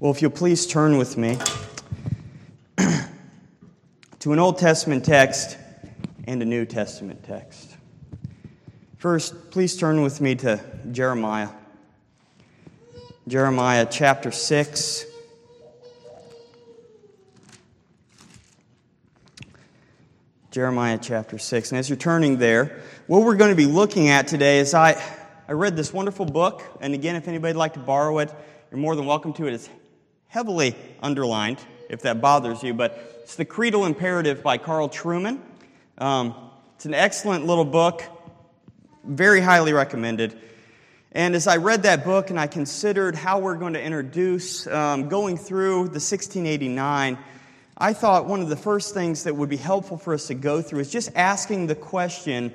Well, if you'll please turn with me to an Old Testament text and a New Testament text. First, please turn with me to Jeremiah. Jeremiah chapter 6. Jeremiah chapter 6. And as you're turning there, what we're going to be looking at today is I, I read this wonderful book. And again, if anybody'd like to borrow it, you're more than welcome to it. It's heavily underlined, if that bothers you. But it's The Creedal Imperative by Carl Trueman. Um, it's an excellent little book, very highly recommended. And as I read that book and I considered how we're going to introduce um, going through the 1689, I thought one of the first things that would be helpful for us to go through is just asking the question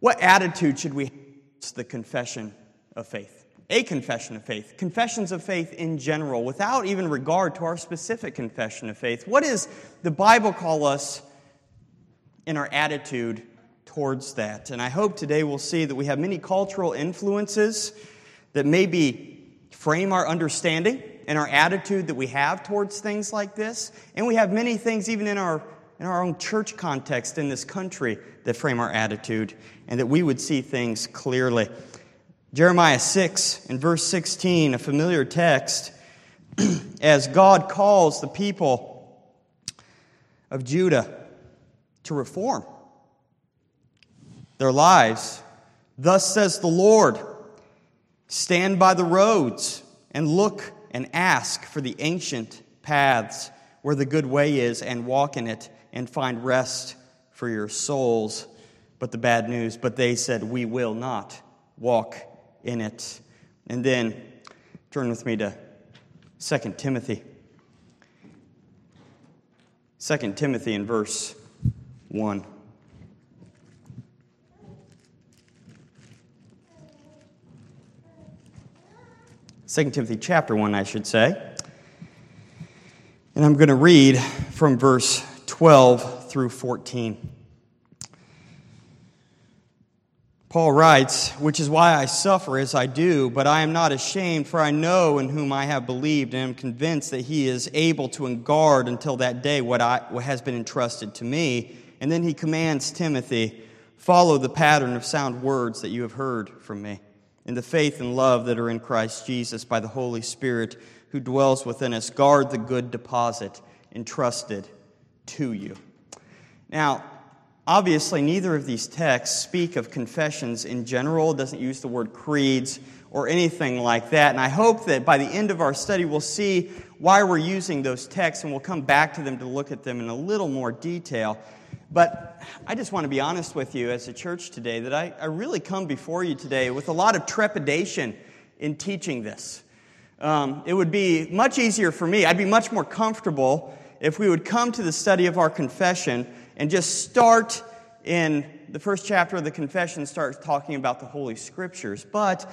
what attitude should we have to the confession of faith? A confession of faith, confessions of faith in general, without even regard to our specific confession of faith. What does the Bible call us in our attitude towards that? And I hope today we'll see that we have many cultural influences that maybe frame our understanding and our attitude that we have towards things like this. And we have many things, even in our, in our own church context in this country, that frame our attitude and that we would see things clearly. Jeremiah 6 and verse 16, a familiar text, as God calls the people of Judah to reform their lives. Thus says the Lord Stand by the roads and look and ask for the ancient paths where the good way is and walk in it and find rest for your souls. But the bad news, but they said, We will not walk in it. And then turn with me to 2 Timothy. 2 Timothy in verse 1. Second Timothy chapter 1, I should say. And I'm going to read from verse 12 through 14. Paul writes, Which is why I suffer as I do, but I am not ashamed, for I know in whom I have believed, and am convinced that he is able to guard until that day what, I, what has been entrusted to me. And then he commands Timothy, Follow the pattern of sound words that you have heard from me in the faith and love that are in Christ Jesus by the Holy Spirit who dwells within us. Guard the good deposit entrusted to you. Now, obviously, neither of these texts speak of confessions in general, it doesn't use the word creeds or anything like that. And I hope that by the end of our study, we'll see why we're using those texts and we'll come back to them to look at them in a little more detail. But I just want to be honest with you as a church today that I, I really come before you today with a lot of trepidation in teaching this. Um, it would be much easier for me, I'd be much more comfortable if we would come to the study of our confession and just start in the first chapter of the confession, start talking about the Holy Scriptures. But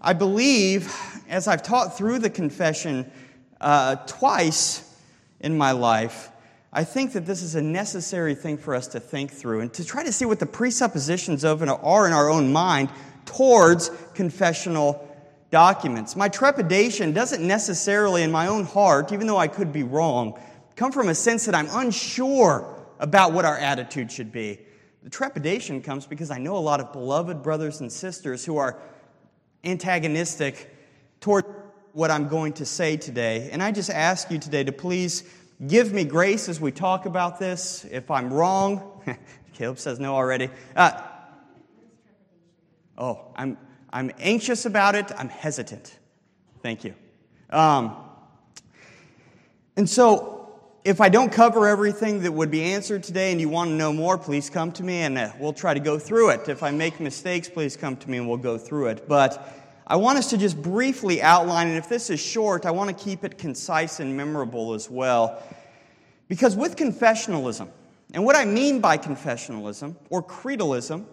I believe, as I've taught through the confession uh, twice in my life, I think that this is a necessary thing for us to think through and to try to see what the presuppositions of it are in our own mind towards confessional documents. My trepidation doesn't necessarily, in my own heart, even though I could be wrong, come from a sense that I'm unsure about what our attitude should be. The trepidation comes because I know a lot of beloved brothers and sisters who are antagonistic toward what I'm going to say today. And I just ask you today to please Give me grace as we talk about this. If I'm wrong, Caleb says no already. Uh, oh, I'm, I'm anxious about it. I'm hesitant. Thank you. Um, and so, if I don't cover everything that would be answered today and you want to know more, please come to me and uh, we'll try to go through it. If I make mistakes, please come to me and we'll go through it. But I want us to just briefly outline, and if this is short, I want to keep it concise and memorable as well. Because with confessionalism, and what I mean by confessionalism or creedalism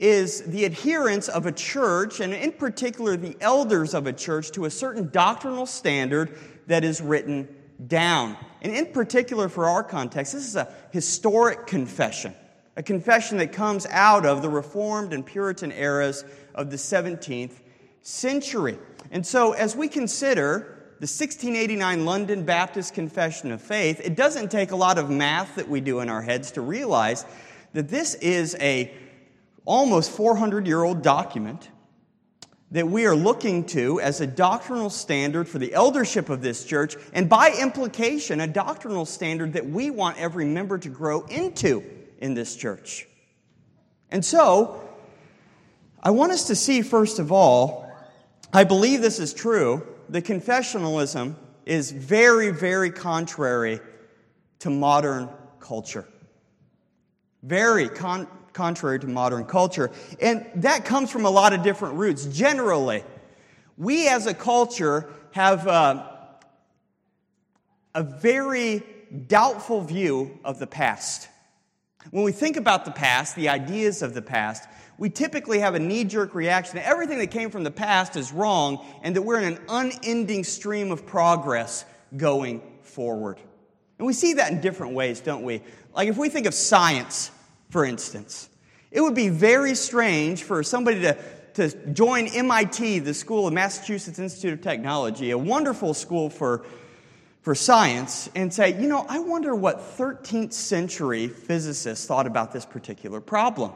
is the adherence of a church, and in particular the elders of a church, to a certain doctrinal standard that is written down. And in particular for our context, this is a historic confession, a confession that comes out of the Reformed and Puritan eras of the 17th century. And so, as we consider the 1689 London Baptist Confession of Faith, it doesn't take a lot of math that we do in our heads to realize that this is a almost 400 year old document that we are looking to as a doctrinal standard for the eldership of this church, and by implication, a doctrinal standard that we want every member to grow into in this church. And so, I want us to see, first of all, I believe this is true, the confessionalism is very, very contrary to modern culture. Very con- contrary to modern culture. And that comes from a lot of different roots. Generally, we as a culture have uh, a very doubtful view of the past. When we think about the past, the ideas of the past, we typically have a knee jerk reaction that everything that came from the past is wrong and that we're in an unending stream of progress going forward. And we see that in different ways, don't we? Like if we think of science, for instance, it would be very strange for somebody to, to join MIT, the School of Massachusetts Institute of Technology, a wonderful school for, for science, and say, you know, I wonder what 13th century physicists thought about this particular problem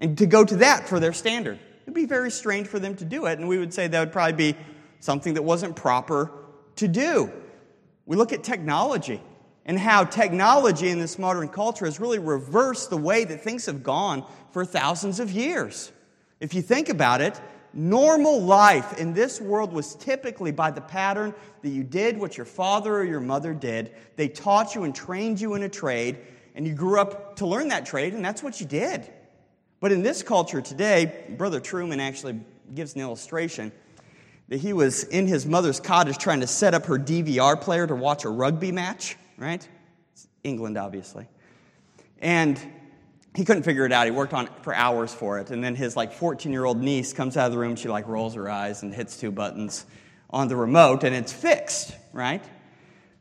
and to go to that for their standard. It'd be very strange for them to do it, and we would say that would probably be something that wasn't proper to do. We look at technology and how technology in this modern culture has really reversed the way that things have gone for thousands of years. If you think about it, normal life in this world was typically by the pattern that you did what your father or your mother did. They taught you and trained you in a trade, and you grew up to learn that trade, and that's what you did. But in this culture today, Brother Trueman actually gives an illustration that he was in his mother's cottage trying to set up her DVR player to watch a rugby match, right? It's England, obviously. And he couldn't figure it out. He worked on it for hours for it. And then his like 14 year old niece comes out of the room. She like rolls her eyes and hits two buttons on the remote, and it's fixed, right?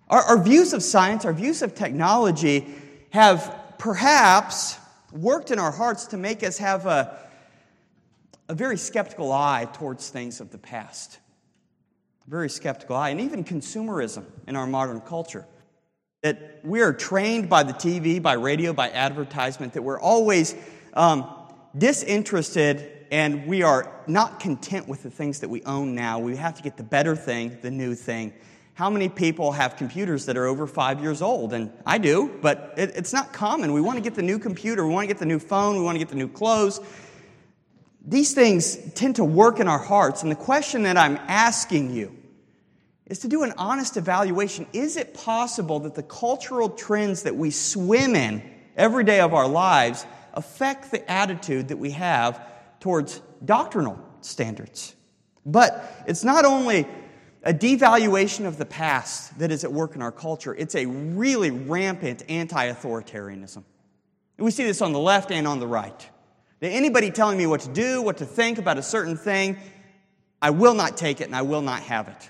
Our, our views of science, our views of technology have perhaps worked in our hearts to make us have a, a very skeptical eye towards things of the past. Very skeptical eye, and even consumerism in our modern culture. That we are trained by the TV, by radio, by advertisement, that we're always um, disinterested and we are not content with the things that we own now. We have to get the better thing, the new thing. How many people have computers that are over five years old? And I do, but it, it's not common. We want to get the new computer, we want to get the new phone, we want to get the new clothes. These things tend to work in our hearts. And the question that I'm asking you is to do an honest evaluation. Is it possible that the cultural trends that we swim in every day of our lives affect the attitude that we have towards doctrinal standards? But it's not only a devaluation of the past that is at work in our culture. It's a really rampant anti authoritarianism. We see this on the left and on the right. That anybody telling me what to do, what to think about a certain thing, I will not take it and I will not have it.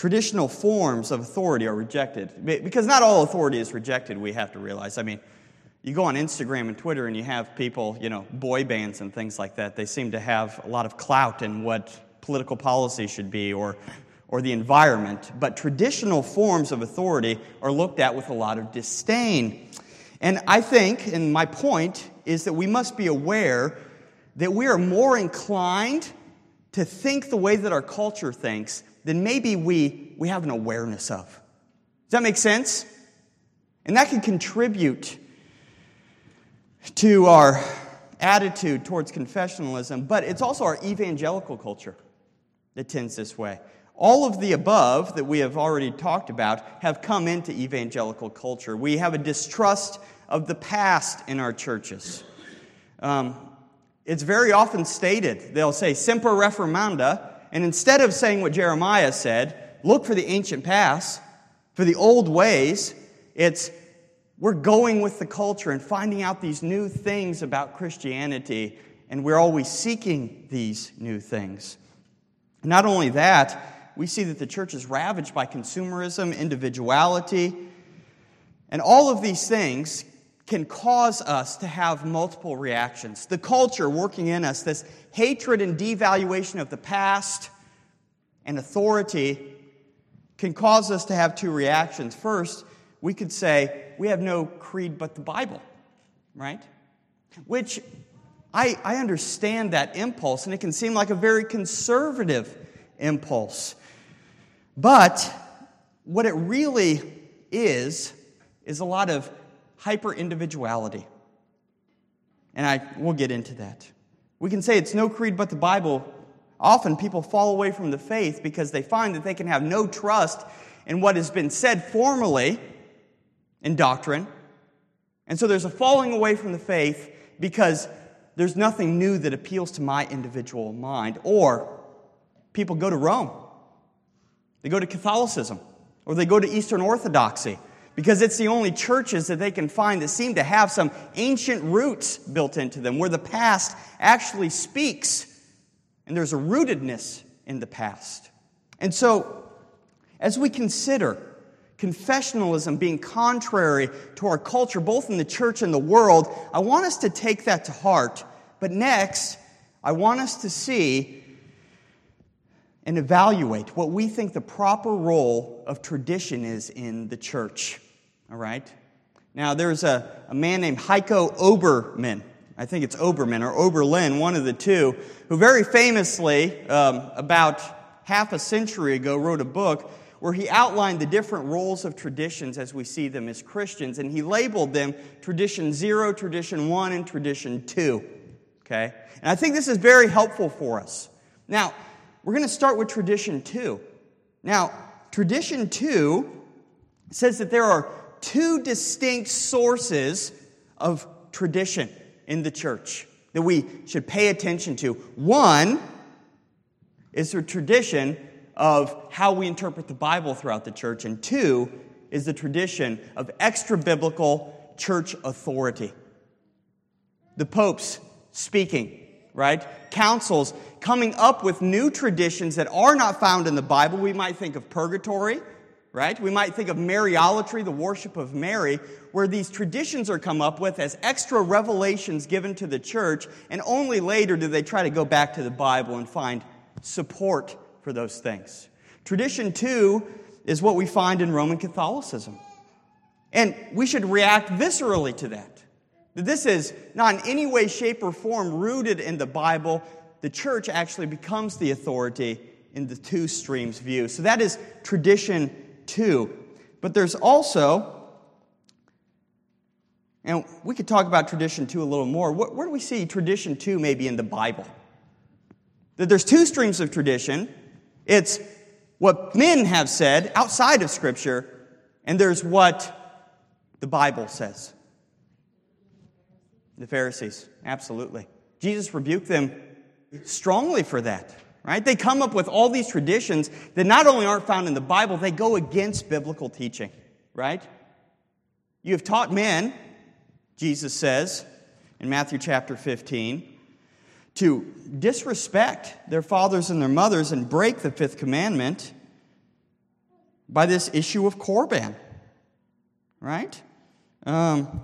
Traditional forms of authority are rejected. Because not all authority is rejected, we have to realize. I mean, you go on Instagram and Twitter and you have people, you know, boy bands and things like that. They seem to have a lot of clout in what political policy should be or, or the environment. But traditional forms of authority are looked at with a lot of disdain. And I think, and my point is that we must be aware that we are more inclined to think the way that our culture thinks than maybe we, we have an awareness of. Does that make sense? And that can contribute to our attitude towards confessionalism, but it's also our evangelical culture that tends this way. All of the above that we have already talked about have come into evangelical culture. We have a distrust of the past in our churches. Um, it's very often stated, they'll say semper reformanda, and instead of saying what Jeremiah said, look for the ancient past, for the old ways, it's we're going with the culture and finding out these new things about Christianity, and we're always seeking these new things. Not only that, we see that the church is ravaged by consumerism, individuality, and all of these things can cause us to have multiple reactions. The culture working in us, this hatred and devaluation of the past and authority, can cause us to have two reactions. First, we could say, we have no creed but the Bible, right? Which I, I understand that impulse, and it can seem like a very conservative impulse. But what it really is, is a lot of hyper individuality. And I will get into that. We can say it's no creed but the Bible. Often people fall away from the faith because they find that they can have no trust in what has been said formally in doctrine. And so there's a falling away from the faith because there's nothing new that appeals to my individual mind. Or people go to Rome, they go to Catholicism, or they go to Eastern Orthodoxy because it's the only churches that they can find that seem to have some ancient roots built into them, where the past actually speaks and there's a rootedness in the past. And so, as we consider confessionalism being contrary to our culture, both in the church and the world, I want us to take that to heart. But next, I want us to see and evaluate what we think the proper role of tradition is in the church. All right? Now, there's a, a man named Heiko Oberman. I think it's Oberman or Oberlin, one of the two, who very famously, um, about half a century ago, wrote a book where he outlined the different roles of traditions as we see them as Christians, and he labeled them tradition zero, tradition one, and tradition two. Okay? And I think this is very helpful for us. Now, we're going to start with tradition two. Now, tradition two says that there are two distinct sources of tradition in the church that we should pay attention to. One is the tradition of how we interpret the Bible throughout the church, and two is the tradition of extra biblical church authority. The popes speaking, right? Councils coming up with new traditions that are not found in the Bible. We might think of purgatory, right? We might think of Mariolatry, the worship of Mary, where these traditions are come up with as extra revelations given to the church, and only later do they try to go back to the Bible and find support for those things. Tradition, two, is what we find in Roman Catholicism. And we should react viscerally to that. That this is not in any way, shape, or form rooted in the Bible. The church actually becomes the authority in the two streams view. So that is tradition two. But there's also, and we could talk about tradition two a little more. Where do we see tradition two maybe in the Bible? That there's two streams of tradition it's what men have said outside of Scripture, and there's what the Bible says. The Pharisees, absolutely. Jesus rebuked them strongly for that, right? They come up with all these traditions that not only aren't found in the Bible, they go against biblical teaching, right? You have taught men, Jesus says in Matthew chapter 15, to disrespect their fathers and their mothers and break the fifth commandment by this issue of Korban. Right? Um,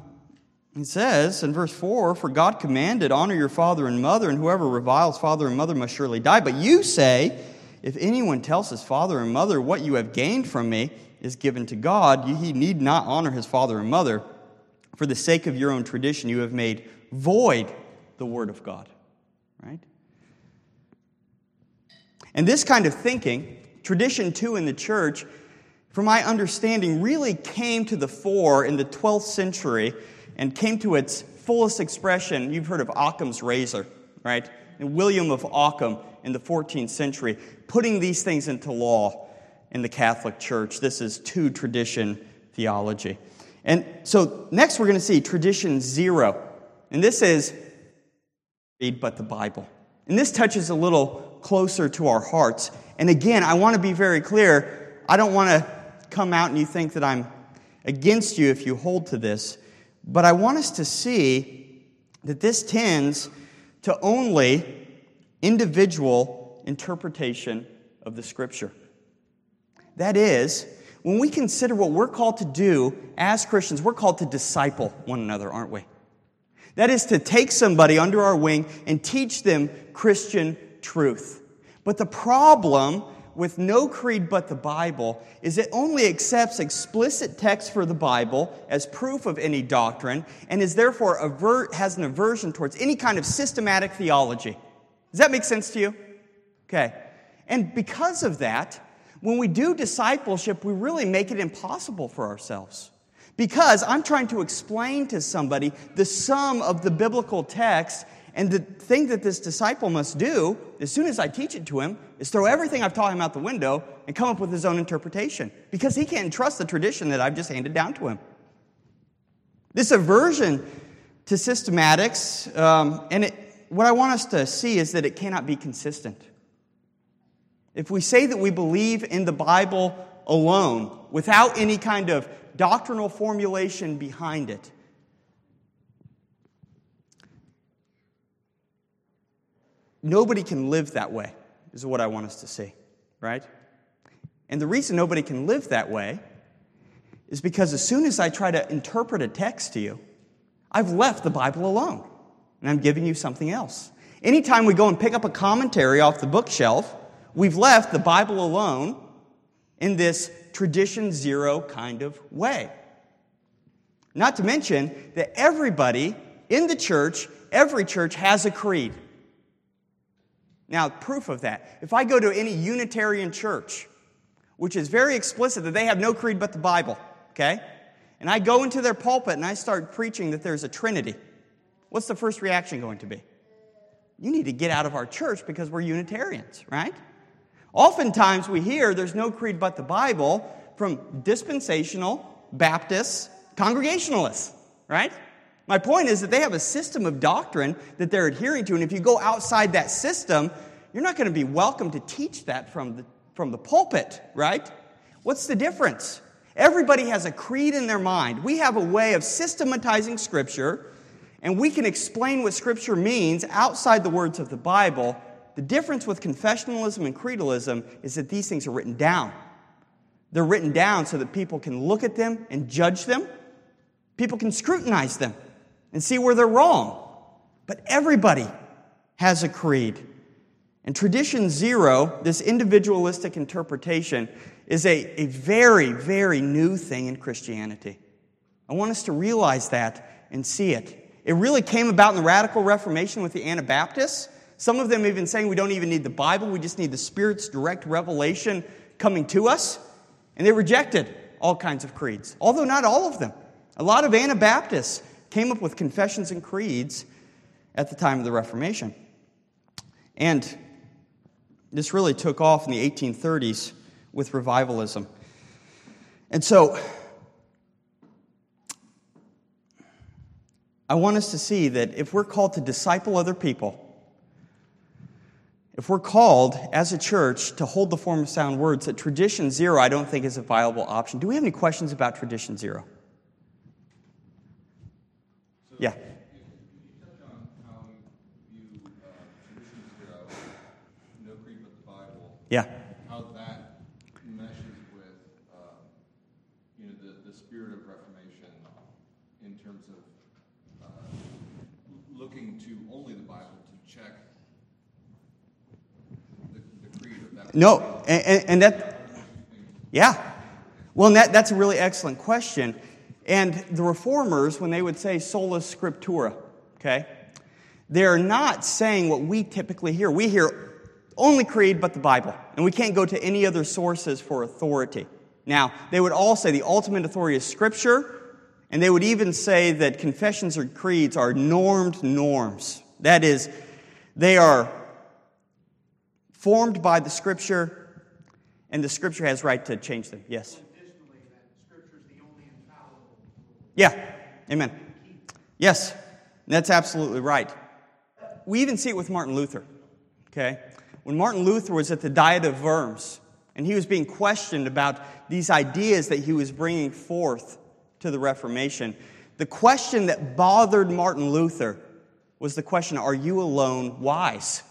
it says in verse 4 For God commanded, honor your father and mother, and whoever reviles father and mother must surely die. But you say, If anyone tells his father and mother, What you have gained from me is given to God, he need not honor his father and mother. For the sake of your own tradition, you have made void the word of God right? And this kind of thinking, tradition two in the church, from my understanding, really came to the fore in the 12th century and came to its fullest expression. You've heard of Occam's razor, right? And William of Ockham in the 14th century, putting these things into law in the Catholic Church. This is two tradition theology. And so next we're going to see tradition zero. And this is read but the Bible. And this touches a little closer to our hearts. And again, I want to be very clear. I don't want to come out and you think that I'm against you if you hold to this. But I want us to see that this tends to only individual interpretation of the Scripture. That is, when we consider what we're called to do as Christians, we're called to disciple one another, aren't we? That is to take somebody under our wing and teach them Christian truth. But the problem with no creed but the Bible is it only accepts explicit text for the Bible as proof of any doctrine and is therefore aver- has an aversion towards any kind of systematic theology. Does that make sense to you? Okay. And because of that, when we do discipleship, we really make it impossible for ourselves. Because I'm trying to explain to somebody the sum of the biblical text, and the thing that this disciple must do, as soon as I teach it to him, is throw everything I've taught him out the window and come up with his own interpretation. Because he can't trust the tradition that I've just handed down to him. This aversion to systematics, um, and it, what I want us to see is that it cannot be consistent. If we say that we believe in the Bible alone, without any kind of doctrinal formulation behind it, nobody can live that way, is what I want us to see, right? And the reason nobody can live that way is because as soon as I try to interpret a text to you, I've left the Bible alone and I'm giving you something else. Anytime we go and pick up a commentary off the bookshelf, we've left the Bible alone in this tradition zero kind of way. Not to mention that everybody in the church, every church has a creed. Now, proof of that, if I go to any Unitarian church, which is very explicit that they have no creed but the Bible, okay? And I go into their pulpit and I start preaching that there's a Trinity, what's the first reaction going to be? You need to get out of our church because we're Unitarians, right? Oftentimes we hear there's no creed but the Bible from dispensational, Baptists, Congregationalists, right? My point is that they have a system of doctrine that they're adhering to, and if you go outside that system, you're not going to be welcome to teach that from the, from the pulpit, right? What's the difference? Everybody has a creed in their mind. We have a way of systematizing Scripture, and we can explain what Scripture means outside the words of the Bible. The difference with confessionalism and creedalism is that these things are written down. They're written down so that people can look at them and judge them. People can scrutinize them and see where they're wrong. But everybody has a creed. And tradition zero, this individualistic interpretation, is a, a very, very new thing in Christianity. I want us to realize that and see it. It really came about in the radical Reformation with the Anabaptists. Some of them even saying we don't even need the Bible, we just need the Spirit's direct revelation coming to us. And they rejected all kinds of creeds, although not all of them. A lot of Anabaptists came up with confessions and creeds at the time of the Reformation. And this really took off in the 1830s with revivalism. And so, I want us to see that if we're called to disciple other people, if we're called as a church to hold the form of sound words, that tradition zero I don't think is a viable option. Do we have any questions about tradition zero? Yeah. Yeah. How that meshes with, uh, you know, the, the spirit of Reformation in terms of uh, looking to only the Bible to check the, the creed of that. No, and, and, and that, yeah. Well, and that, that's a really excellent question. And the reformers, when they would say sola scriptura, okay, they're not saying what we typically hear. We hear only creed but the Bible, and we can't go to any other sources for authority. Now, they would all say the ultimate authority is Scripture, and they would even say that confessions or creeds are normed norms. That is, they are formed by the Scripture, and the Scripture has right to change them. Yes. Yeah, amen. Yes, that's absolutely right. We even see it with Martin Luther, okay? When Martin Luther was at the Diet of Worms, and he was being questioned about these ideas that he was bringing forth to the Reformation, the question that bothered Martin Luther was the question Are you alone wise?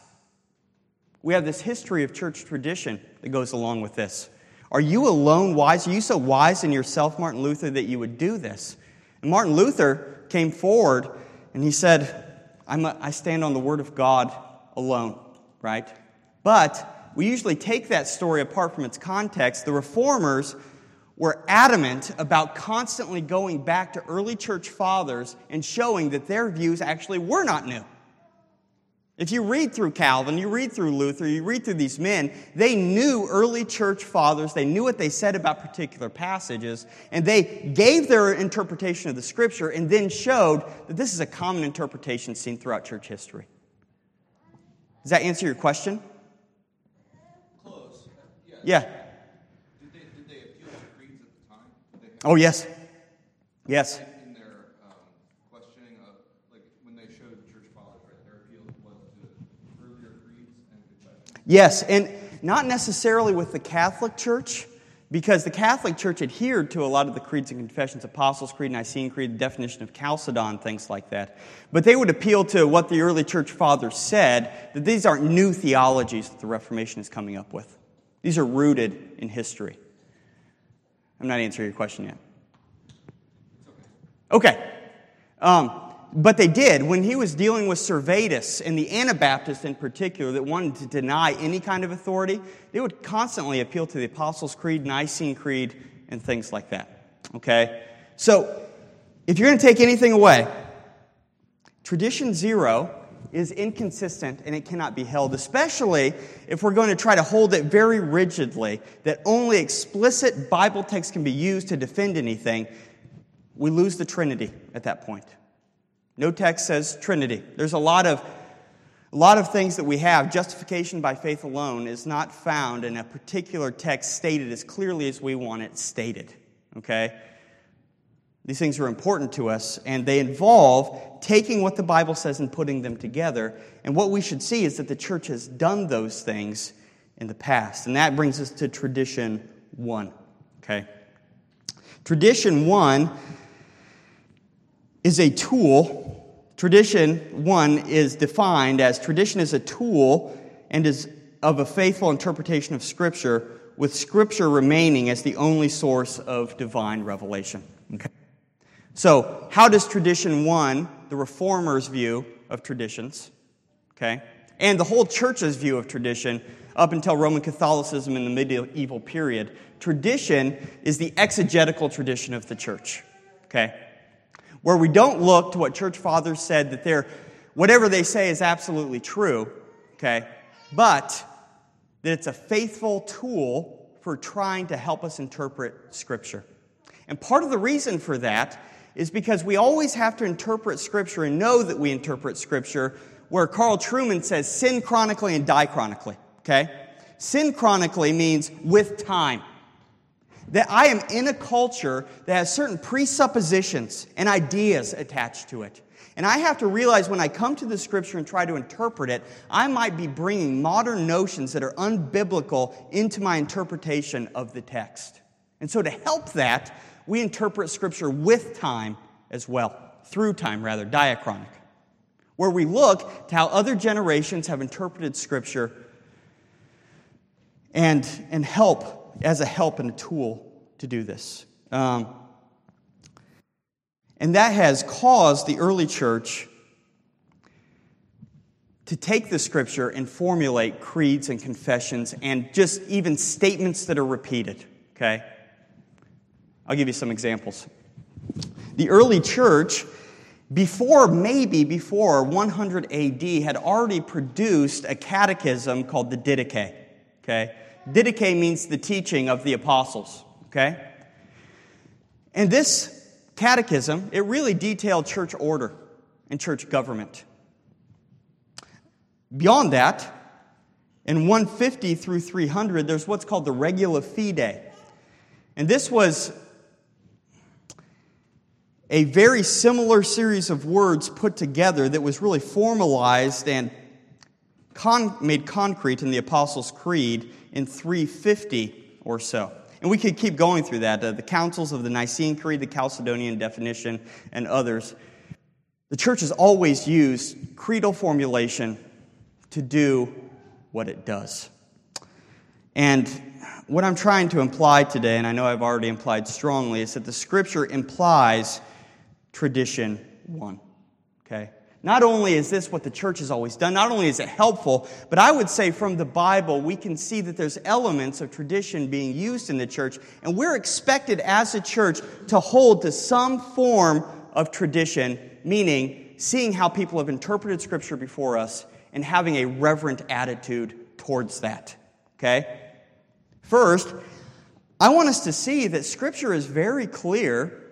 We have this history of church tradition that goes along with this. Are you alone wise? Are you so wise in yourself, Martin Luther, that you would do this? Martin Luther came forward and he said, a, I stand on the word of God alone, right? But we usually take that story apart from its context. The reformers were adamant about constantly going back to early church fathers and showing that their views actually were not new. If you read through Calvin, you read through Luther, you read through these men, they knew early church fathers, they knew what they said about particular passages, and they gave their interpretation of the scripture and then showed that this is a common interpretation seen throughout church history. Does that answer your question? Close. Yeah. Yeah. Did they, did they appeal to creeds at the time? Did they have Oh, yes. Yes. in their um, questioning of, like, when they showed church fathers, right, their appeal was to earlier creeds and confessions? Yes, and not necessarily with the Catholic Church, because the Catholic Church adhered to a lot of the creeds and confessions, Apostles' Creed, Nicene Creed, the definition of Chalcedon, things like that. But they would appeal to what the early church fathers said, that these aren't new theologies that the Reformation is coming up with. These are rooted in history. I'm not answering your question yet. Okay. Um, but they did. When he was dealing with Servetus and the Anabaptists in particular that wanted to deny any kind of authority, they would constantly appeal to the Apostles' Creed, Nicene Creed, and things like that. Okay? So, if you're going to take anything away, tradition zero is inconsistent and it cannot be held, especially if we're going to try to hold it very rigidly that only explicit Bible text can be used to defend anything. We lose the Trinity at that point. No text says Trinity. There's a lot of a lot of things that we have. Justification by faith alone is not found in a particular text stated as clearly as we want it stated. Okay? These things are important to us, and they involve taking what the Bible says and putting them together. And what we should see is that the church has done those things in the past. And that brings us to tradition one. Okay? Tradition one is a tool. Tradition one is defined as tradition is a tool and is of a faithful interpretation of Scripture, with Scripture remaining as the only source of divine revelation. Okay? So, how does tradition one, the reformers' view of traditions, okay, and the whole church's view of tradition up until Roman Catholicism in the medieval period, tradition is the exegetical tradition of the church, okay? Where we don't look to what church fathers said that they're, whatever they say is absolutely true, okay, but that it's a faithful tool for trying to help us interpret Scripture. And part of the reason for that is because we always have to interpret Scripture and know that we interpret Scripture where Carl Trueman says synchronically and diachronically, Okay? Synchronically means with time. That I am in a culture that has certain presuppositions and ideas attached to it. And I have to realize when I come to the scripture and try to interpret it, I might be bringing modern notions that are unbiblical into my interpretation of the text. And so, to help that, we interpret scripture with time as well, through time rather, diachronic, where we look to how other generations have interpreted scripture and, and help as a help and a tool to do this. Um, and that has caused the early church to take the scripture and formulate creeds and confessions and just even statements that are repeated. Okay? I'll give you some examples. The early church, before maybe before 100 AD, had already produced a catechism called the Didache. Okay? Didache means the teaching of the apostles. Okay? And this catechism, it really detailed church order and church government. Beyond that, in 150 through 300, there's what's called the Regula Fidei. And this was a very similar series of words put together that was really formalized and con- made concrete in the Apostles' Creed in 350 or so. And we could keep going through that uh, the councils of the Nicene Creed, the Chalcedonian definition, and others. The church has always used creedal formulation to do what it does. And what I'm trying to imply today, and I know I've already implied strongly, is that the scripture implies tradition one. Okay? Not only is this what the church has always done, not only is it helpful, but I would say from the Bible, we can see that there's elements of tradition being used in the church, and we're expected as a church to hold to some form of tradition, meaning seeing how people have interpreted Scripture before us and having a reverent attitude towards that. Okay? First, I want us to see that Scripture is very clear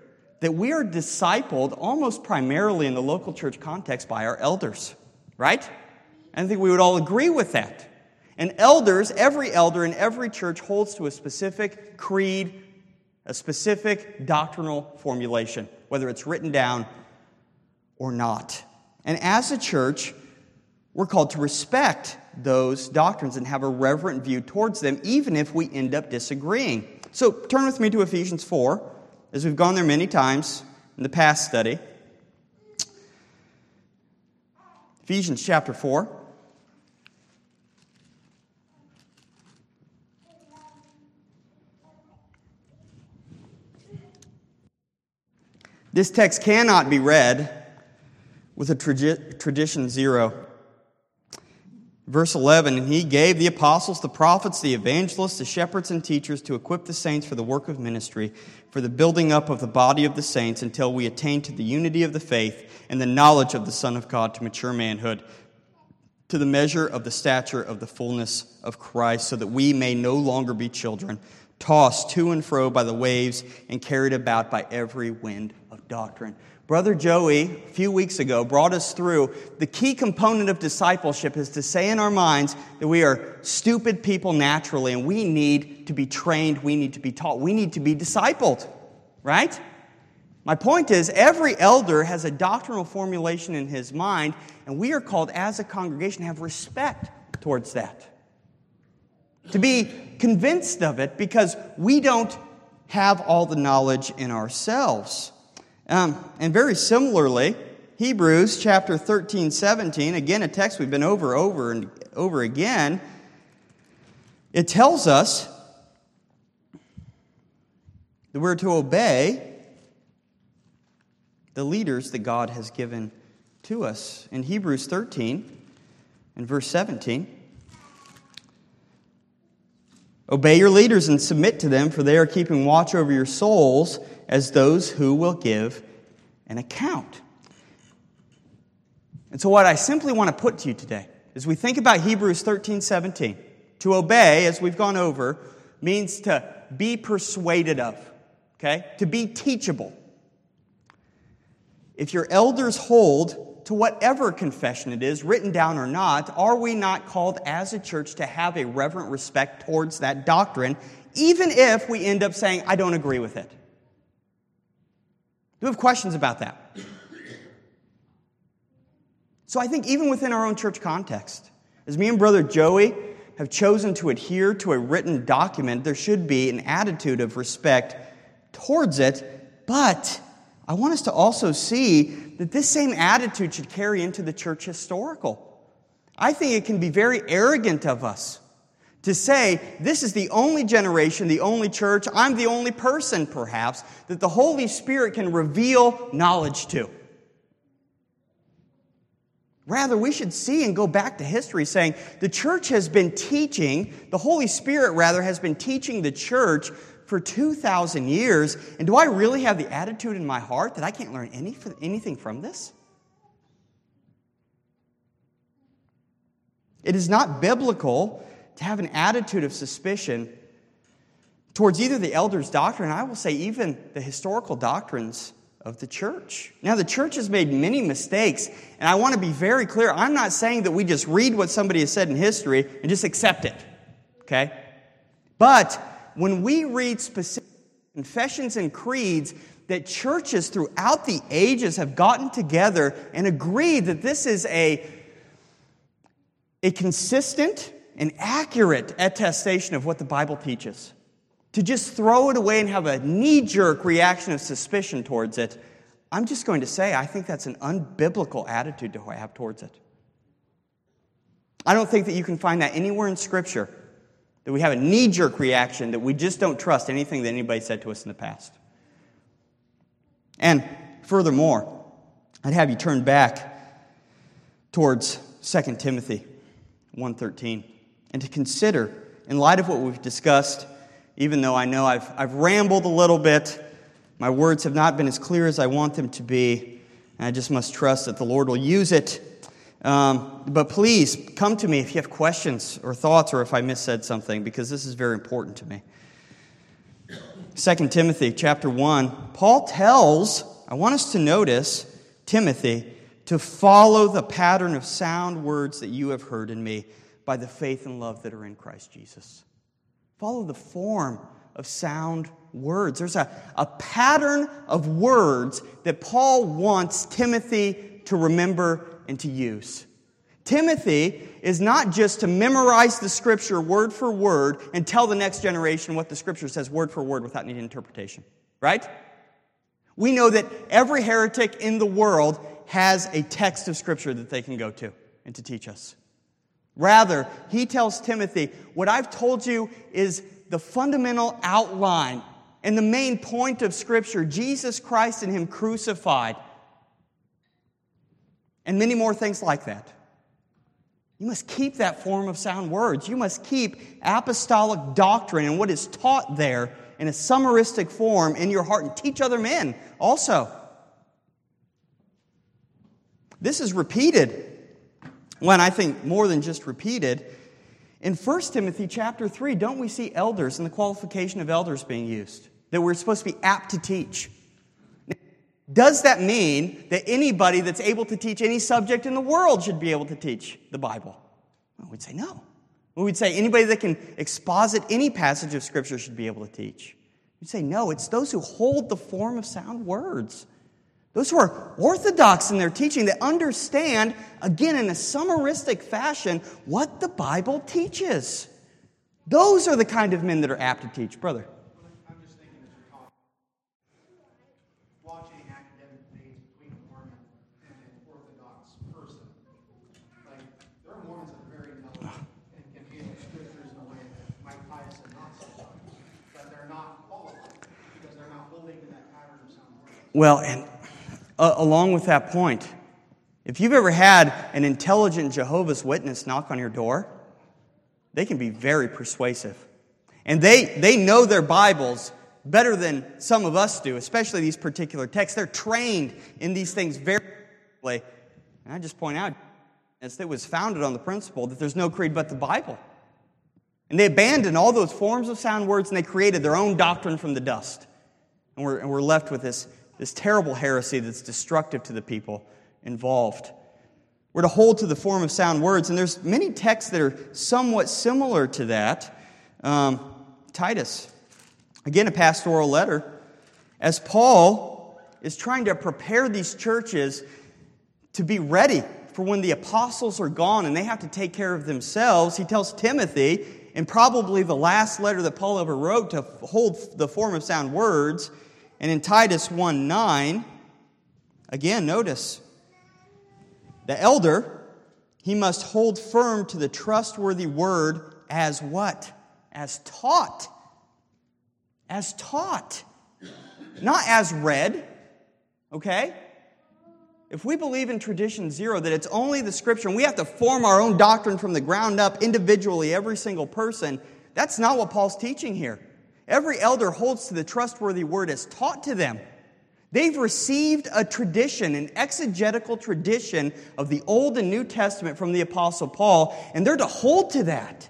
that we are discipled almost primarily in the local church context by our elders, right? I think we would all agree with that. And elders, every elder in every church holds to a specific creed, a specific doctrinal formulation, whether it's written down or not. And as a church, we're called to respect those doctrines and have a reverent view towards them, even if we end up disagreeing. So turn with me to Ephesians 4 as we've gone there many times in the past study. Ephesians chapter 4. This text cannot be read with a tradition zero. Verse 11, and he gave the apostles, the prophets, the evangelists, the shepherds, and teachers to equip the saints for the work of ministry, for the building up of the body of the saints, until we attain to the unity of the faith and the knowledge of the Son of God to mature manhood, to the measure of the stature of the fullness of Christ, so that we may no longer be children, tossed to and fro by the waves and carried about by every wind of doctrine Brother Joey, a few weeks ago, brought us through the key component of discipleship is to say in our minds that we are stupid people naturally and we need to be trained, we need to be taught, we need to be discipled, right? My point is, every elder has a doctrinal formulation in his mind, and we are called as a congregation to have respect towards that. To be convinced of it because we don't have all the knowledge in ourselves. Um, and very similarly, Hebrews chapter 13, 17, again, a text we've been over, over, and over again, it tells us that we're to obey the leaders that God has given to us. In Hebrews 13 and verse 17, obey your leaders and submit to them, for they are keeping watch over your souls as those who will give an account. And so, what I simply want to put to you today is we think about Hebrews 13 17. To obey, as we've gone over, means to be persuaded of, okay? To be teachable. If your elders hold to whatever confession it is, written down or not, are we not called as a church to have a reverent respect towards that doctrine, even if we end up saying, I don't agree with it? Do we have questions about that? So I think even within our own church context, as me and brother Joey have chosen to adhere to a written document, there should be an attitude of respect towards it. But I want us to also see that this same attitude should carry into the church historical. I think it can be very arrogant of us to say, this is the only generation, the only church, I'm the only person, perhaps, that the Holy Spirit can reveal knowledge to. Rather, we should see and go back to history saying the church has been teaching, the Holy Spirit, rather, has been teaching the church for 2,000 years. And do I really have the attitude in my heart that I can't learn any, anything from this? It is not biblical to have an attitude of suspicion towards either the elders' doctrine, I will say even the historical doctrines of the church. Now, the church has made many mistakes, and I want to be very clear. I'm not saying that we just read what somebody has said in history and just accept it, okay? But when we read specific confessions and creeds that churches throughout the ages have gotten together and agreed that this is a, a consistent, an accurate attestation of what the Bible teaches. To just throw it away and have a knee jerk reaction of suspicion towards it, I'm just going to say I think that's an unbiblical attitude to have towards it. I don't think that you can find that anywhere in Scripture that we have a knee jerk reaction that we just don't trust anything that anybody said to us in the past. And furthermore, I'd have you turn back towards 2 Timothy 1:13 and to consider in light of what we've discussed even though I know I've, I've rambled a little bit my words have not been as clear as I want them to be and I just must trust that the Lord will use it. Um, but please come to me if you have questions or thoughts or if I missaid something because this is very important to me. 2 Timothy chapter 1 Paul tells I want us to notice Timothy to follow the pattern of sound words that you have heard in me by the faith and love that are in Christ Jesus. Follow the form of sound words. There's a, a pattern of words that Paul wants Timothy to remember and to use. Timothy is not just to memorize the scripture word for word and tell the next generation what the scripture says word for word without needing interpretation, right? We know that every heretic in the world has a text of Scripture that they can go to and to teach us. Rather, he tells Timothy, What I've told you is the fundamental outline and the main point of Scripture Jesus Christ and Him crucified, and many more things like that. You must keep that form of sound words. You must keep apostolic doctrine and what is taught there in a summaristic form in your heart and teach other men also. This is repeated, when I think more than just repeated. In 1 Timothy chapter 3, don't we see elders and the qualification of elders being used? That we're supposed to be apt to teach. Does that mean that anybody that's able to teach any subject in the world should be able to teach the Bible? Well, we'd say no. We'd say anybody that can exposit any passage of Scripture should be able to teach. We'd say no, it's those who hold the form of sound words. Those who are orthodox in their teaching that understand, again, in a summaristic fashion, what the Bible teaches. Those are the kind of men that are apt to teach, brother. I'm just thinking as you're talking, watching academic debates between a Mormon and an Orthodox person. Like, there are Mormons that are very intelligent and can handle scriptures in a way that Mike Pius and not so but they're not qualified because they're not holding to that pattern of sound words. Well, and uh, along with that point, if you've ever had an intelligent Jehovah's Witness knock on your door, they can be very persuasive. And they, they know their Bibles better than some of us do, especially these particular texts. They're trained in these things very well. And I just point out, it was founded on the principle that there's no creed but the Bible. And they abandoned all those forms of sound words and they created their own doctrine from the dust. And we're, and we're left with this this terrible heresy that's destructive to the people involved. We're to hold to the form of sound words, and there's many texts that are somewhat similar to that. Um, Titus, again, a pastoral letter, as Paul is trying to prepare these churches to be ready for when the apostles are gone and they have to take care of themselves. He tells Timothy, in probably the last letter that Paul ever wrote, to hold the form of sound words. And in Titus 1 9, again, notice the elder, he must hold firm to the trustworthy word as what? As taught. As taught. Not as read. Okay? If we believe in tradition zero, that it's only the scripture, and we have to form our own doctrine from the ground up individually, every single person, that's not what Paul's teaching here. Every elder holds to the trustworthy word as taught to them. They've received a tradition, an exegetical tradition of the Old and New Testament from the Apostle Paul, and they're to hold to that.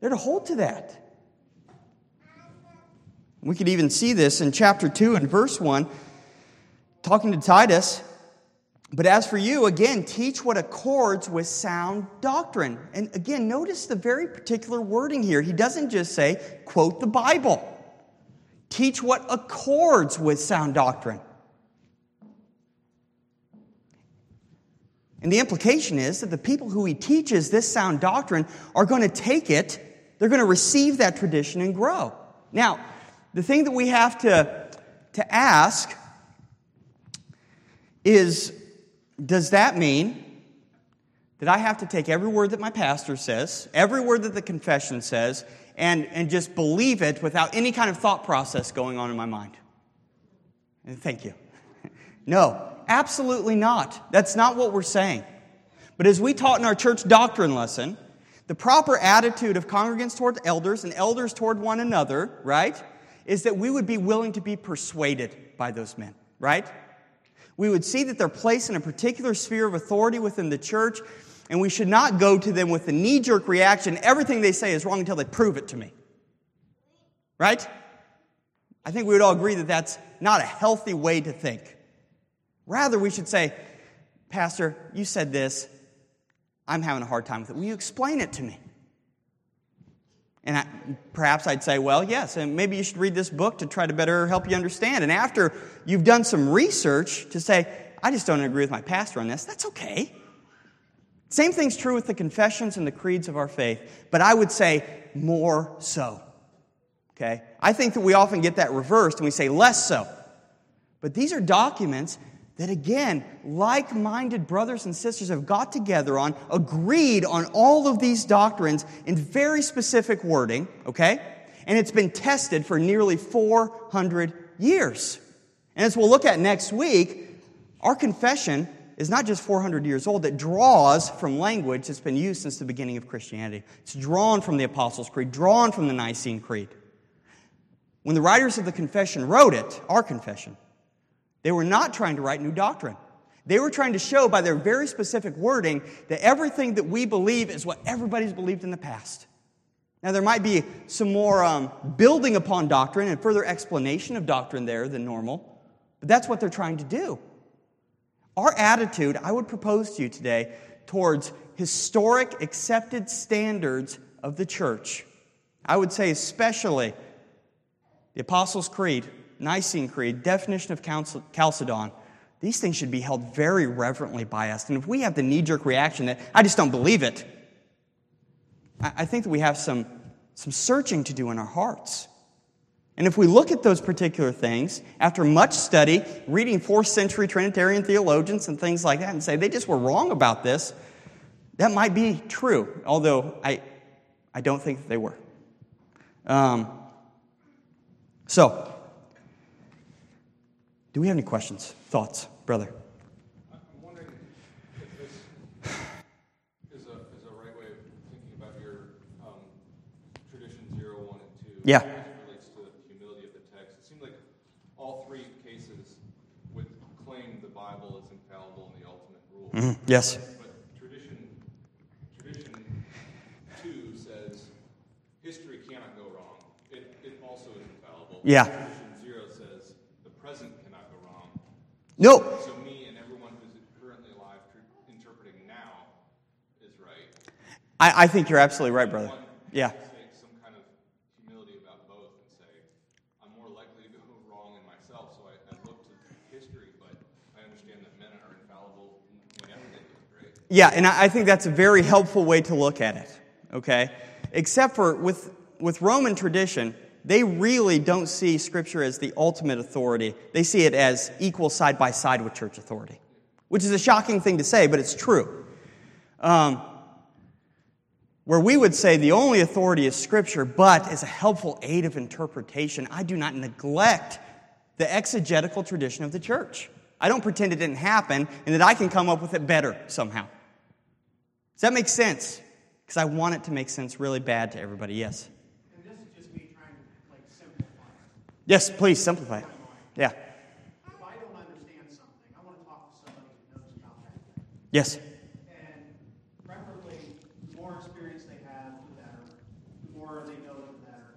They're to hold to that. We could even see this in chapter 2 and verse 1, talking to Titus. But as for you, again, teach what accords with sound doctrine. And again, notice the very particular wording here. He doesn't just say, quote the Bible. Teach what accords with sound doctrine. And the implication is that the people who he teaches this sound doctrine are going to take it, they're going to receive that tradition and grow. Now, the thing that we have to, to ask is does that mean that I have to take every word that my pastor says, every word that the confession says, and, and just believe it without any kind of thought process going on in my mind? And thank you. No, absolutely not. That's not what we're saying. But as we taught in our church doctrine lesson, the proper attitude of congregants toward elders and elders toward one another, right, is that we would be willing to be persuaded by those men, right? We would see that they're placed in a particular sphere of authority within the church, and we should not go to them with a knee jerk reaction. Everything they say is wrong until they prove it to me. Right? I think we would all agree that that's not a healthy way to think. Rather, we should say, Pastor, you said this. I'm having a hard time with it. Will you explain it to me? And I, perhaps I'd say, well, yes, and maybe you should read this book to try to better help you understand. And after you've done some research to say, I just don't agree with my pastor on this, that's okay. Same thing's true with the confessions and the creeds of our faith, but I would say more so. Okay? I think that we often get that reversed and we say less so. But these are documents that, again, like minded brothers and sisters have got together on, agreed on all of these doctrines in very specific wording, okay? And it's been tested for nearly 400 years. And as we'll look at next week, our confession is not just 400 years old, it draws from language that's been used since the beginning of Christianity. It's drawn from the Apostles' Creed, drawn from the Nicene Creed. When the writers of the confession wrote it, our confession, they were not trying to write new doctrine. They were trying to show by their very specific wording that everything that we believe is what everybody's believed in the past. Now, there might be some more um, building upon doctrine and further explanation of doctrine there than normal, but that's what they're trying to do. Our attitude, I would propose to you today, towards historic accepted standards of the church, I would say especially the Apostles' Creed, Nicene Creed, definition of Chalcedon, these things should be held very reverently by us. And if we have the knee jerk reaction that I just don't believe it, I think that we have some, some searching to do in our hearts. And if we look at those particular things, after much study, reading fourth century Trinitarian theologians and things like that, and say they just were wrong about this, that might be true, although I, I don't think that they were. Um, so, do we have any questions, thoughts, brother? I'm wondering if this is a, is a right way of thinking about your um, tradition zero, one, and 2. Yeah. As it relates to the humility of the text. It seems like all three cases would claim the Bible is infallible and the ultimate rule. Mhm, Yes. But tradition, tradition 2 says history cannot go wrong. It, it also is infallible. Yeah. Tradition 0 says the present cannot go wrong. No. So me and everyone who's currently alive interpreting now is right. I, I think you're absolutely right, brother. Yeah. take some kind of humility about both and say, I'm more likely to go wrong in myself, so I, I look to history, but I understand that men are infallible whenever they do. Yeah, and I I think that's a very helpful way to look at it, okay? Except for with, with Roman tradition, they really don't see Scripture as the ultimate authority. They see it as equal side by side with church authority, which is a shocking thing to say, but it's true. Um, where we would say the only authority is Scripture, but as a helpful aid of interpretation, I do not neglect the exegetical tradition of the church. I don't pretend it didn't happen and that I can come up with it better somehow. Does that make sense? Because I want it to make sense really bad to everybody. Yes. And this is just me trying to like simplify it. Yes, please simplify it. Yeah. If I don't understand something, I want to talk to somebody who knows about that thing. Yes. And preferably, the more experience they have, the better. The more they know, the better.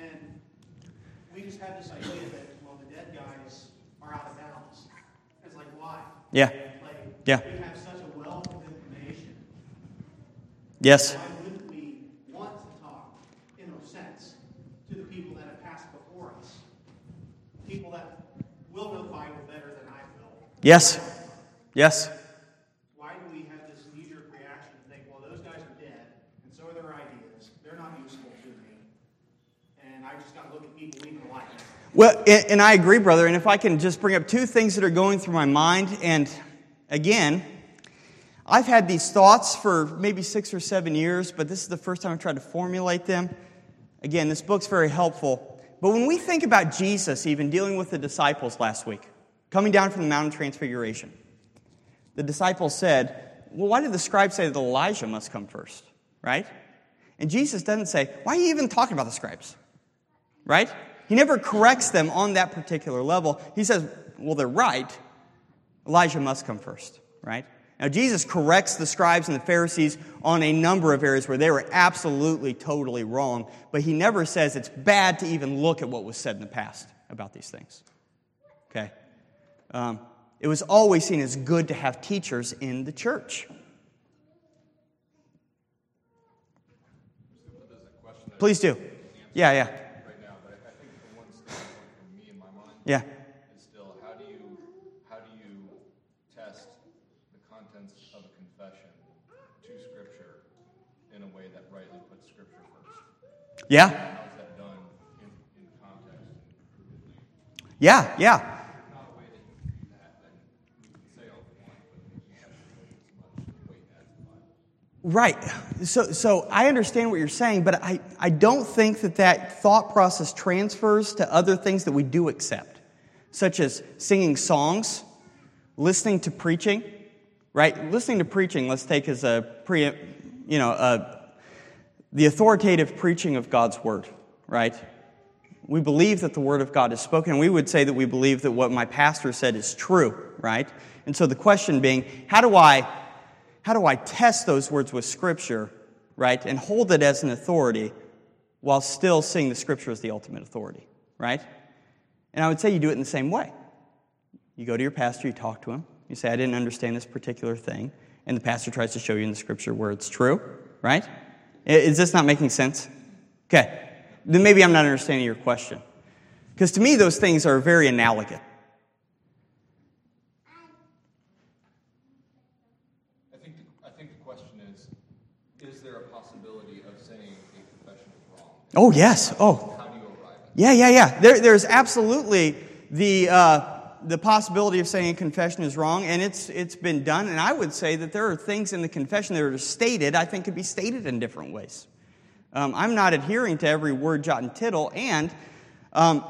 And we just have this idea that, well, the dead guys are out of bounds. It's like, why? Yeah. Like, Yeah. we have such a wealth of information. Yes. Why wouldn't we want to talk, in a sense, to the people that have passed before us? People that will know the Bible better than I will. Yes. Yes. Why do we have this knee-jerk reaction to think, well, those guys are dead, and so are their ideas. They're not useful to me. And I just got to look at people we can like. Well, and, and I agree, brother. And if I can just bring up two things that are going through my mind, and again, I've had these thoughts for maybe six or seven years, but this is the first time I've tried to formulate them. Again, this book's very helpful. But when we think about Jesus even dealing with the disciples last week, coming down from the Mount of Transfiguration, the disciples said, Well, why did the scribes say that Elijah must come first? Right? And Jesus doesn't say, Why are you even talking about the scribes? Right? He never corrects them on that particular level. He says, Well, they're right. Elijah must come first. Right? Now, Jesus corrects the scribes and the Pharisees on a number of areas where they were absolutely, totally wrong, but he never says it's bad to even look at what was said in the past about these things. Okay? Um, it was always seen as good to have teachers in the church. Please do. Yeah, yeah. Right now, but I I think the one standpoint for me in my mind. Yeah. Still, how do you, how do you test the contents of a confession to Scripture in a way that rightly puts Scripture first? Yeah. How is that done in, in context? Yeah, yeah. Not a way that you can do that, then we can say all we want, but you have to put as much weight as the Bible. Right. So, so I understand what you're saying, but I, I don't think that that thought process transfers to other things that we do accept, such as singing songs, listening to preaching, right? Listening to preaching, let's take as a pre, you know, a, the authoritative preaching of God's word, right? We believe that the word of God is spoken. We would say that we believe that what my pastor said is true, right? And so the question being, how do I how do I test those words with Scripture, right, and hold it as an authority while still seeing the Scripture as the ultimate authority, right? And I would say you do it in the same way. You go to your pastor, you talk to him, you say, I didn't understand this particular thing, and the pastor tries to show you in the Scripture where it's true, right? Is this not making sense? Okay, then maybe I'm not understanding your question. Because to me, those things are very analogous. I think, the, I think the question is, is there a possibility of saying a confession is wrong? Oh, yes. Oh, How do you arrive Yeah, yeah, yeah. There, there's absolutely the, uh, the possibility of saying a confession is wrong, and it's, it's been done. And I would say that there are things in the confession that are stated, I think, could be stated in different ways. Um, I'm not adhering to every word, jot, and tittle, and um,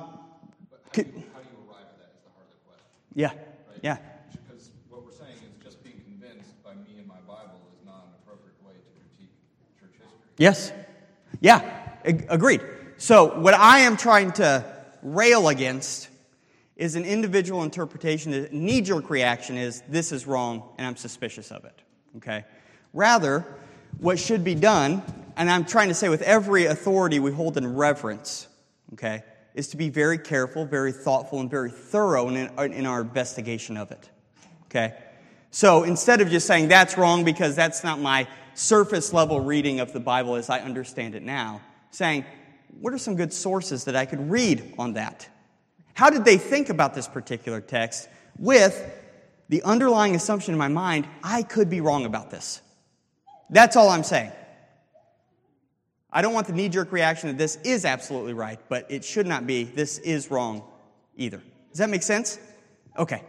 could- How do you arrive at that is the heart of the question. yeah, right? yeah, Because what we're saying is just being convinced by me and my Bible is not an appropriate way to critique church history. yes, yeah, agreed. So, what I am trying to rail against is an individual interpretation. The knee jerk reaction is this is wrong and I'm suspicious of it. Okay? Rather, what should be done, and I'm trying to say with every authority we hold in reverence, okay, is to be very careful, very thoughtful, and very thorough in, in our investigation of it. Okay? So instead of just saying that's wrong because that's not my surface level reading of the Bible as I understand it now, saying, what are some good sources that I could read on that? How did they think about this particular text with the underlying assumption in my mind, I could be wrong about this? That's all I'm saying. I don't want the knee jerk reaction that this is absolutely right, but it should not be this is wrong either. Does that make sense? Okay.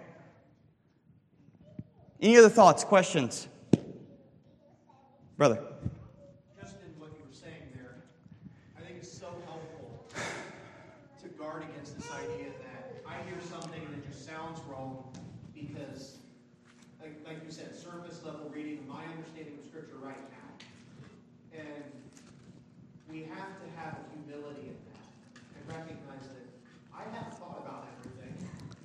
Any other thoughts, questions? Brother. Just in what you were saying there, I think it's so helpful to guard against this idea that I hear something and it just sounds wrong because, like, like you said, surface level reading, my understanding of Scripture right now. And we have to have humility in that and recognize that I have thought about everything. Yeah. I've thought about everything deeply.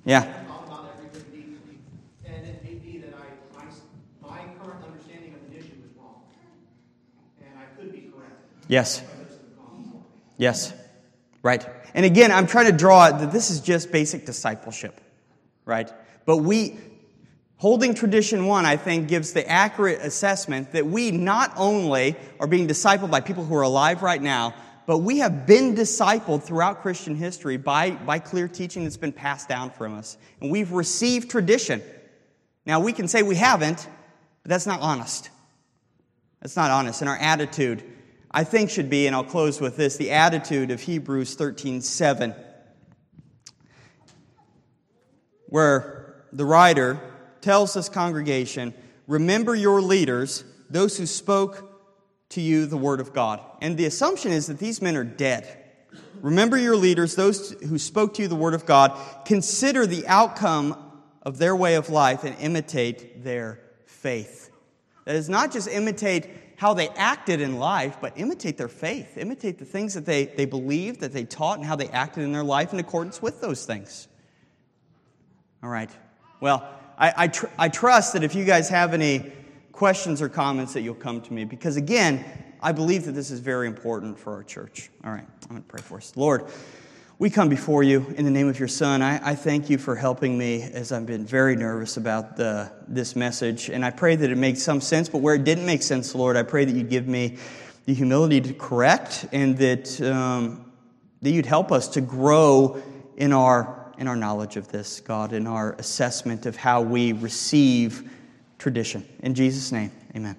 And it may be that I, my, my current understanding of an issue is wrong. And I could be corrected. Yes. by those that have gone before. Yes. Right. And again, I'm trying to draw that this is just basic discipleship, right? But we, holding tradition one, I think, gives the accurate assessment that we not only are being discipled by people who are alive right now, but we have been discipled throughout Christian history by, by clear teaching that's been passed down from us. And we've received tradition. Now, we can say we haven't, but that's not honest. That's not honest. And our attitude, I think, should be, and I'll close with this the attitude of Hebrews 13 7, where the writer tells this congregation remember your leaders, those who spoke to you the word of God. And the assumption is that these men are dead. Remember your leaders, those who spoke to you the word of God. Consider the outcome of their way of life and imitate their faith. That is not just imitate how they acted in life, but imitate their faith. Imitate the things that they, they believed, that they taught, and how they acted in their life in accordance with those things. All right. Well, I, I, tr- I trust that if you guys have any questions or comments, that you'll come to me because, again, I believe that this is very important for our church. All right, I'm going to pray for us. Lord, we come before you in the name of your Son. I, I thank you for helping me as I've been very nervous about the, this message. And I pray that it makes some sense, but where it didn't make sense, Lord, I pray that you give me the humility to correct and that, um, that you'd help us to grow in our, in our knowledge of this, God, in our assessment of how we receive tradition. In Jesus' name, amen.